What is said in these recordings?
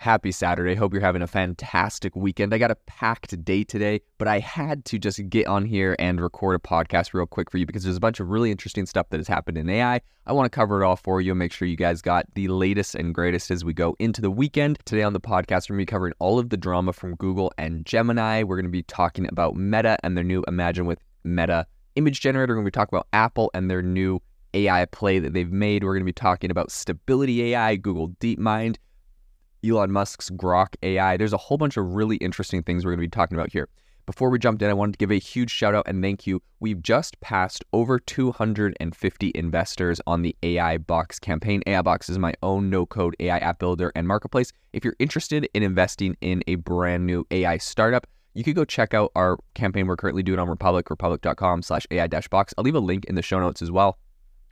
Happy Saturday. Hope you're having a fantastic weekend. I got a packed day today, but I had to just get on here and record a podcast real quick for you because there's a bunch of really interesting stuff that has happened in AI. I want to cover it all for you and make sure you guys got the latest and greatest as we go into the weekend. Today on the podcast, we're going to be covering all of the drama from Google and Gemini. We're going to be talking about Meta and their new Imagine with Meta image generator. We're going to about Apple and their new AI play that they've made. We're going to be talking about Stability AI, Google DeepMind. Elon Musk's Grok AI. There's a whole bunch of really interesting things we're going to be talking about here. Before we jumped in, I wanted to give a huge shout out and thank you. We've just passed over 250 investors on the AI Box campaign. AI Box is my own no code AI app builder and marketplace. If you're interested in investing in a brand new AI startup, you could go check out our campaign we're currently doing on Republic, republic.com slash AI box. I'll leave a link in the show notes as well.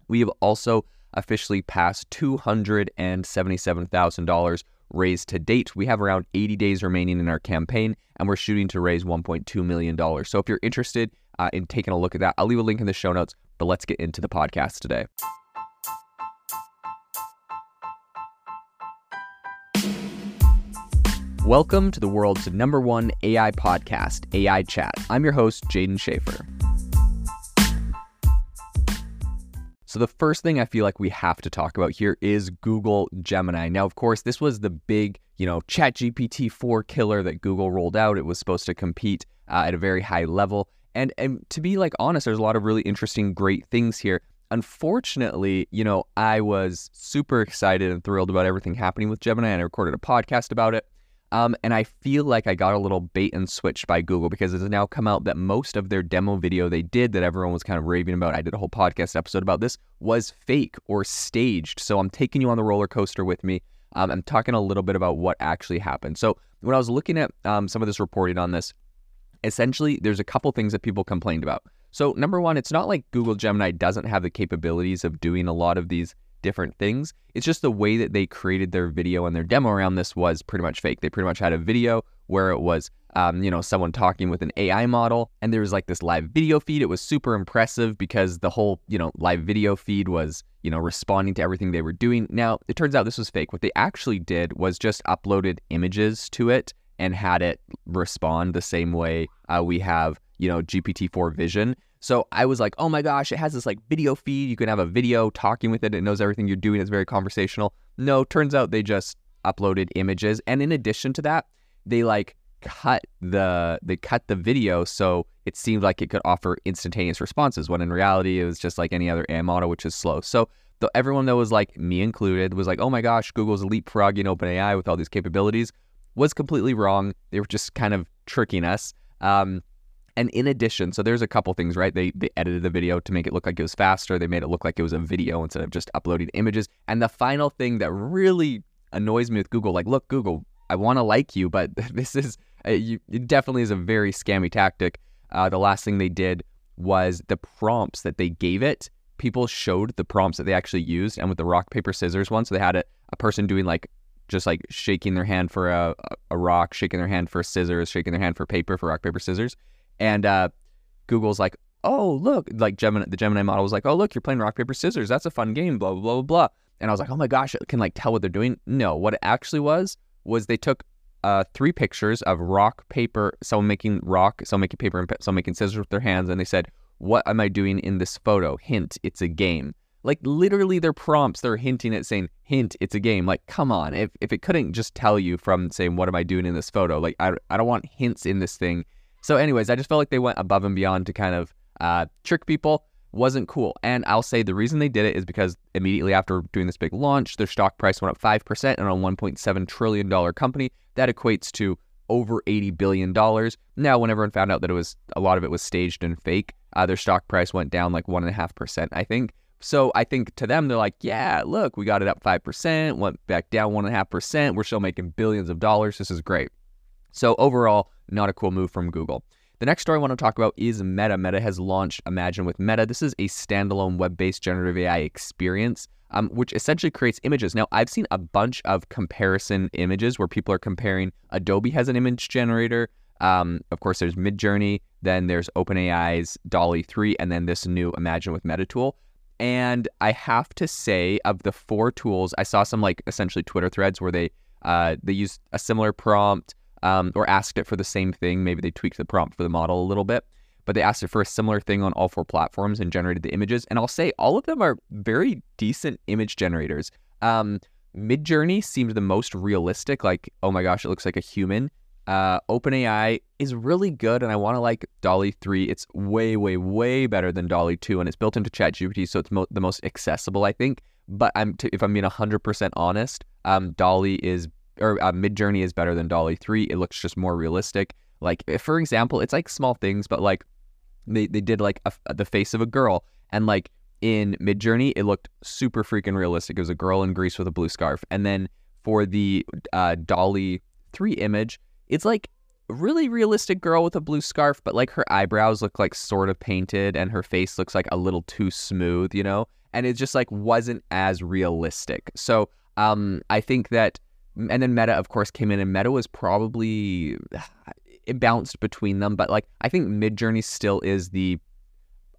We have also officially passed $277,000 raised to date. We have around 80 days remaining in our campaign, and we're shooting to raise $1.2 million. So if you're interested uh, in taking a look at that, I'll leave a link in the show notes. But let's get into the podcast today. Welcome to the world's number one AI podcast, AI Chat. I'm your host, Jaeden Schafer. So, the first thing I feel like we have to talk about here is Google Gemini. Now, of course, this was the big, you know, ChatGPT 4 killer that Google rolled out. It was supposed to compete uh, at a very high level. And, and to be like honest, there's a lot of really interesting, great things here. Unfortunately, you know, I was super excited and thrilled about everything happening with Gemini, and I recorded a podcast about it. Um, and I feel like I got a little bait and switch by Google because it has now come out that most of their demo video they did that everyone was kind of raving about, I did a whole podcast episode about this, was fake or staged. So I'm taking you on the roller coaster with me. Um, I'm talking a little bit about what actually happened. So when I was looking at um, some of this reporting on this, essentially there's a couple things that people complained about. So number one, it's not like Google Gemini doesn't have the capabilities of doing a lot of these different things. It's just the way that they created their video and their demo around this was pretty much fake. They pretty much had a video where it was, um, you know, someone talking with an AI model, and there was like this live video feed. It was super impressive because the whole, you know, live video feed was, you know, responding to everything they were doing. Now, it turns out this was fake. What they actually did was just uploaded images to it and had it respond the same way uh, we have, you know, GPT-4 Vision. So I was like, oh my gosh, it has this like video feed. You can have a video talking with it. It knows everything you're doing. It's very conversational. No, turns out they just uploaded images. And in addition to that, they like cut the they cut the video so it seemed like it could offer instantaneous responses when in reality it was just like any other AI model, which is slow. So the, everyone that was like me included was like, oh my gosh, Google's leapfrogging OpenAI with all these capabilities was completely wrong. They were just kind of tricking us. Um, and in addition, so there's a couple things, right? They they edited the video to make it look like it was faster. They made it look like it was a video instead of just uploading images. And the final thing that really annoys me with Google, like, look, Google, I want to like you, but this is uh, you, it definitely is a very scammy tactic. Uh, the last thing they did was the prompts that they gave it. People showed the prompts that they actually used, and with the rock paper scissors one, so they had a, a person doing like just like shaking their hand for a, a rock, shaking their hand for scissors, shaking their hand for paper for rock paper scissors. And uh, Google's like, oh, look, like Gemini, the Gemini model was like, oh, look, you're playing rock, paper, scissors. That's a fun game, blah, blah, blah, blah. And I was like, oh my gosh, it can like tell what they're doing. No, what it actually was, was they took uh, three pictures of rock, paper, someone making rock, someone making paper, and someone making scissors with their hands. And they said, what am I doing in this photo? Hint, it's a game. Like literally their prompts, they're hinting at saying, hint, it's a game. Like, come on. If, if it couldn't just tell you from saying, what am I doing in this photo? Like, I, I don't want hints in this thing so, anyways, I just felt like they went above and beyond to kind of uh, trick people. Wasn't cool. And I'll say the reason they did it is because immediately after doing this big launch, their stock price went up 5% and on a $1.7 trillion company. That equates to over $80 billion. Now, when everyone found out that it was a lot of it was staged and fake, uh, their stock price went down like 1.5%, I think. So I think to them, they're like, yeah, look, we got it up 5%, went back down 1.5%. We're still making billions of dollars. This is great. So overall, not a cool move from Google. The next story I want to talk about is Meta. Meta has launched Imagine with Meta. This is a standalone web based generative AI experience, um, which essentially creates images. Now, I've seen a bunch of comparison images where people are comparing Adobe has an image generator. Um, of course, there's Midjourney, then there's OpenAI's DALL-E 3, and then this new Imagine with Meta tool. And I have to say, of the four tools, I saw some like essentially Twitter threads where they uh, they used a similar prompt um, or asked it for the same thing. Maybe they tweaked the prompt for the model a little bit, but they asked it for a similar thing on all four platforms and generated the images. And I'll say all of them are very decent image generators. Um, Midjourney seemed the most realistic. Like, oh my gosh, it looks like a human. Uh, OpenAI is really good, and I want to like DALL-E 3. It's way, way, way better than DALL-E 2, and it's built into ChatGPT, so it's mo- the most accessible, I think. But I'm t- if I'm being 100% honest, um, DALL-E is or uh, Midjourney is better than DALL-E 3. It looks just more realistic. Like for example, it's like small things, but like they they did like a, the face of a girl, and like in Midjourney, it looked super freaking realistic. It was a girl in Greece with a blue scarf, and then for the uh, DALL-E 3 image it's like really realistic girl with a blue scarf, but like her eyebrows look like sort of painted and her face looks like a little too smooth, you know? And it just like wasn't as realistic. So um, I think that, and then Meta, of course, came in and Meta was probably, it bounced between them, but like I think Midjourney still is the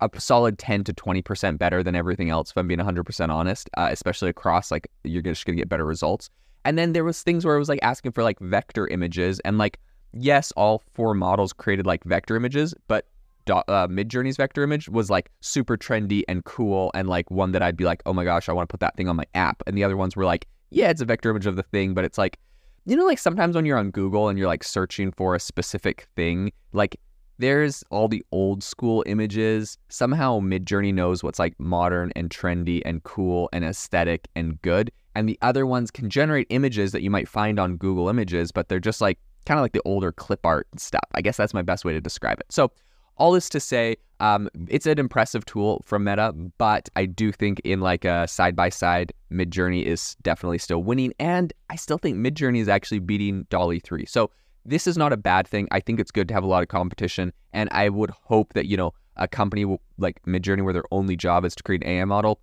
a solid 10 to 20% better than everything else if i'm being 100% honest uh, especially across like you're just going to get better results and then there was things where it was like asking for like vector images, and like yes, all four models created like vector images, but uh, Midjourney's vector image was like super trendy and cool, and like one that I'd be like, oh my gosh, I want to put that thing on my app. And the other ones were like, yeah, it's a vector image of the thing, but it's like, you know, like sometimes when you're on Google and you're like searching for a specific thing, like there's all the old school images. Somehow Midjourney knows what's like modern and trendy and cool and aesthetic and good and the other ones can generate images that you might find on Google Images, but they're just like kind of like the older clip art stuff. I guess that's my best way to describe it. So, all this to say, um, it's an impressive tool from Meta, but I do think in like a side by side, Midjourney is definitely still winning, and I still think Midjourney is actually beating DALL-E 3. So this is not a bad thing. I think it's good to have a lot of competition, and I would hope that you know a company like Midjourney, where their only job is to create an AI model,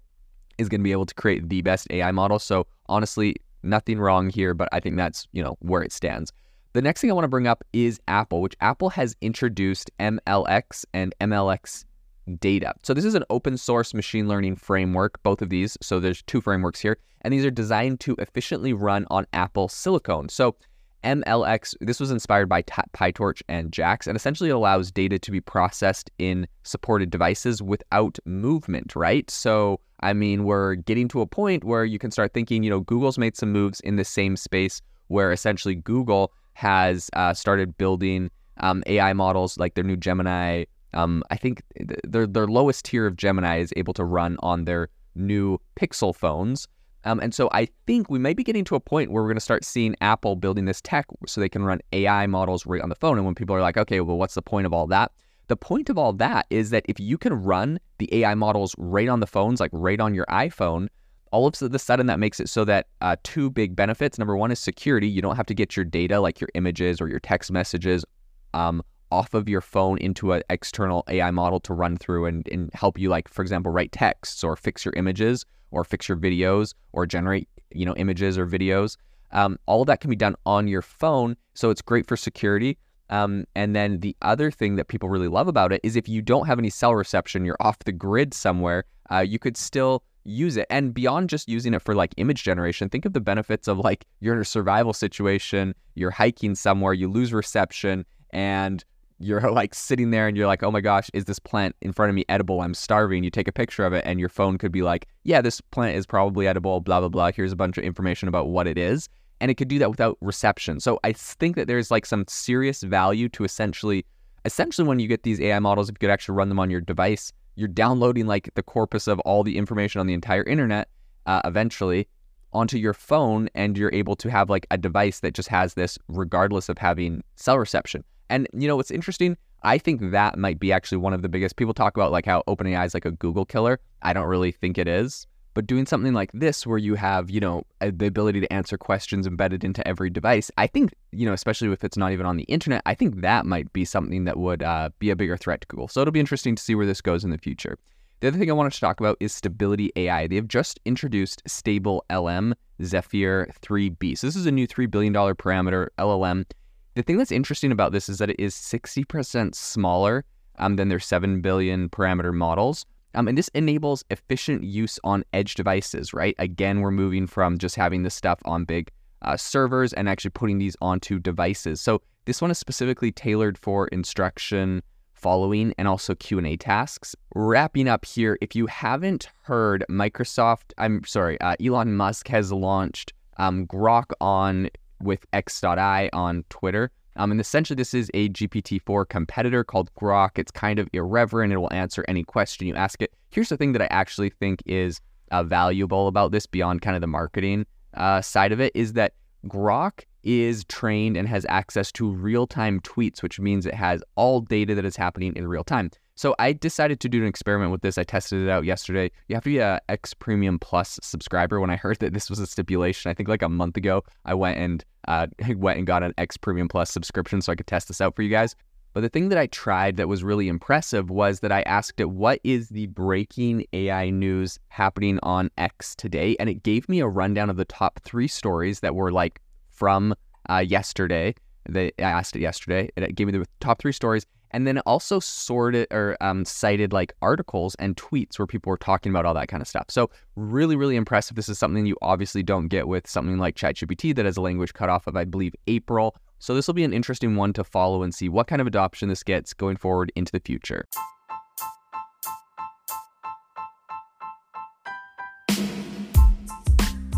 is going to be able to create the best AI model. So honestly, nothing wrong here, but I think that's, you know, where it stands. The next thing I want to bring up is Apple, which Apple has introduced MLX and MLX data. So this is an open source machine learning framework, both of these. So there's two frameworks here, and these are designed to efficiently run on Apple silicon. So MLX, this was inspired by PyTorch and JAX, and essentially allows data to be processed in supported devices without movement, right? So, I mean, we're getting to a point where you can start thinking, you know, Google's made some moves in the same space where essentially Google has uh, started building um, AI models like their new Gemini. Um, I think their, their lowest tier of Gemini is able to run on their new Pixel phones. Um, and so I think we might be getting to a point where we're going to start seeing Apple building this tech so they can run AI models right on the phone. And when people are like, okay, well, what's the point of all that? The point of all that is that if you can run the AI models right on the phones, like right on your iPhone, all of the sudden that makes it so that uh, two big benefits. Number one is security. You don't have to get your data, like your images or your text messages, um, off of your phone into an external AI model to run through and, and help you, like, for example, write texts or fix your images or fix your videos or generate, you know, images or videos. Um, all of that can be done on your phone. So it's great for security. Um, and then the other thing that people really love about it is if you don't have any cell reception, you're off the grid somewhere, uh, you could still use it. And beyond just using it for like image generation, think of the benefits of like you're in a survival situation, you're hiking somewhere, you lose reception, and you're like sitting there and you're like, oh my gosh, is this plant in front of me edible? I'm starving. You take a picture of it and your phone could be like, yeah, this plant is probably edible, blah, blah, blah. Here's a bunch of information about what it is. And it could do that without reception. So I think that there's like some serious value to essentially, essentially when you get these AI models, if you could actually run them on your device, you're downloading like the corpus of all the information on the entire internet uh, eventually onto your phone and you're able to have like a device that just has this regardless of having cell reception. And you know what's interesting? I think that might be actually one of the biggest. People talk about like how OpenAI is like a Google killer. I don't really think it is. But doing something like this, where you have you know the ability to answer questions embedded into every device, I think you know especially if it's not even on the internet, I think that might be something that would uh, be a bigger threat to Google. So it'll be interesting to see where this goes in the future. The other thing I wanted to talk about is Stability AI. They have just introduced Stable LM Zephyr 3B. So this is a new $3 billion parameter LLM the thing that's interesting about this is that it is 60% smaller um, than their 7 billion parameter models. Um, and this enables efficient use on edge devices, right? Again, we're moving from just having this stuff on big uh, servers and actually putting these onto devices. So this one is specifically tailored for instruction following and also Q&A tasks. Wrapping up here, if you haven't heard, Microsoft, I'm sorry, uh, Elon Musk has launched um, Grok on with X.I on Twitter. Um, and essentially, this is a GPT-4 competitor called Grok. It's kind of irreverent. It will answer any question you ask it. Here's the thing that I actually think is uh, valuable about this beyond kind of the marketing uh, side of it is that Grok is trained and has access to real time tweets, which means it has all data that is happening in real time. So I decided to do an experiment with this. I tested it out yesterday. You have to be a X Premium Plus subscriber. When I heard that this was a stipulation, I think like a month ago, I went and uh, went and got an X Premium Plus subscription so I could test this out for you guys. But the thing that I tried that was really impressive was that I asked it, what is the breaking AI news happening on X today? And it gave me a rundown of the top three stories that were like from uh, yesterday. They, I asked it yesterday. and It gave me the top three stories, and then also sorted or um, cited like articles and tweets where people were talking about all that kind of stuff. So really, really impressive. This is something you obviously don't get with something like ChatGPT that has a language cutoff of I believe April. So this will be an interesting one to follow and see what kind of adoption this gets going forward into the future.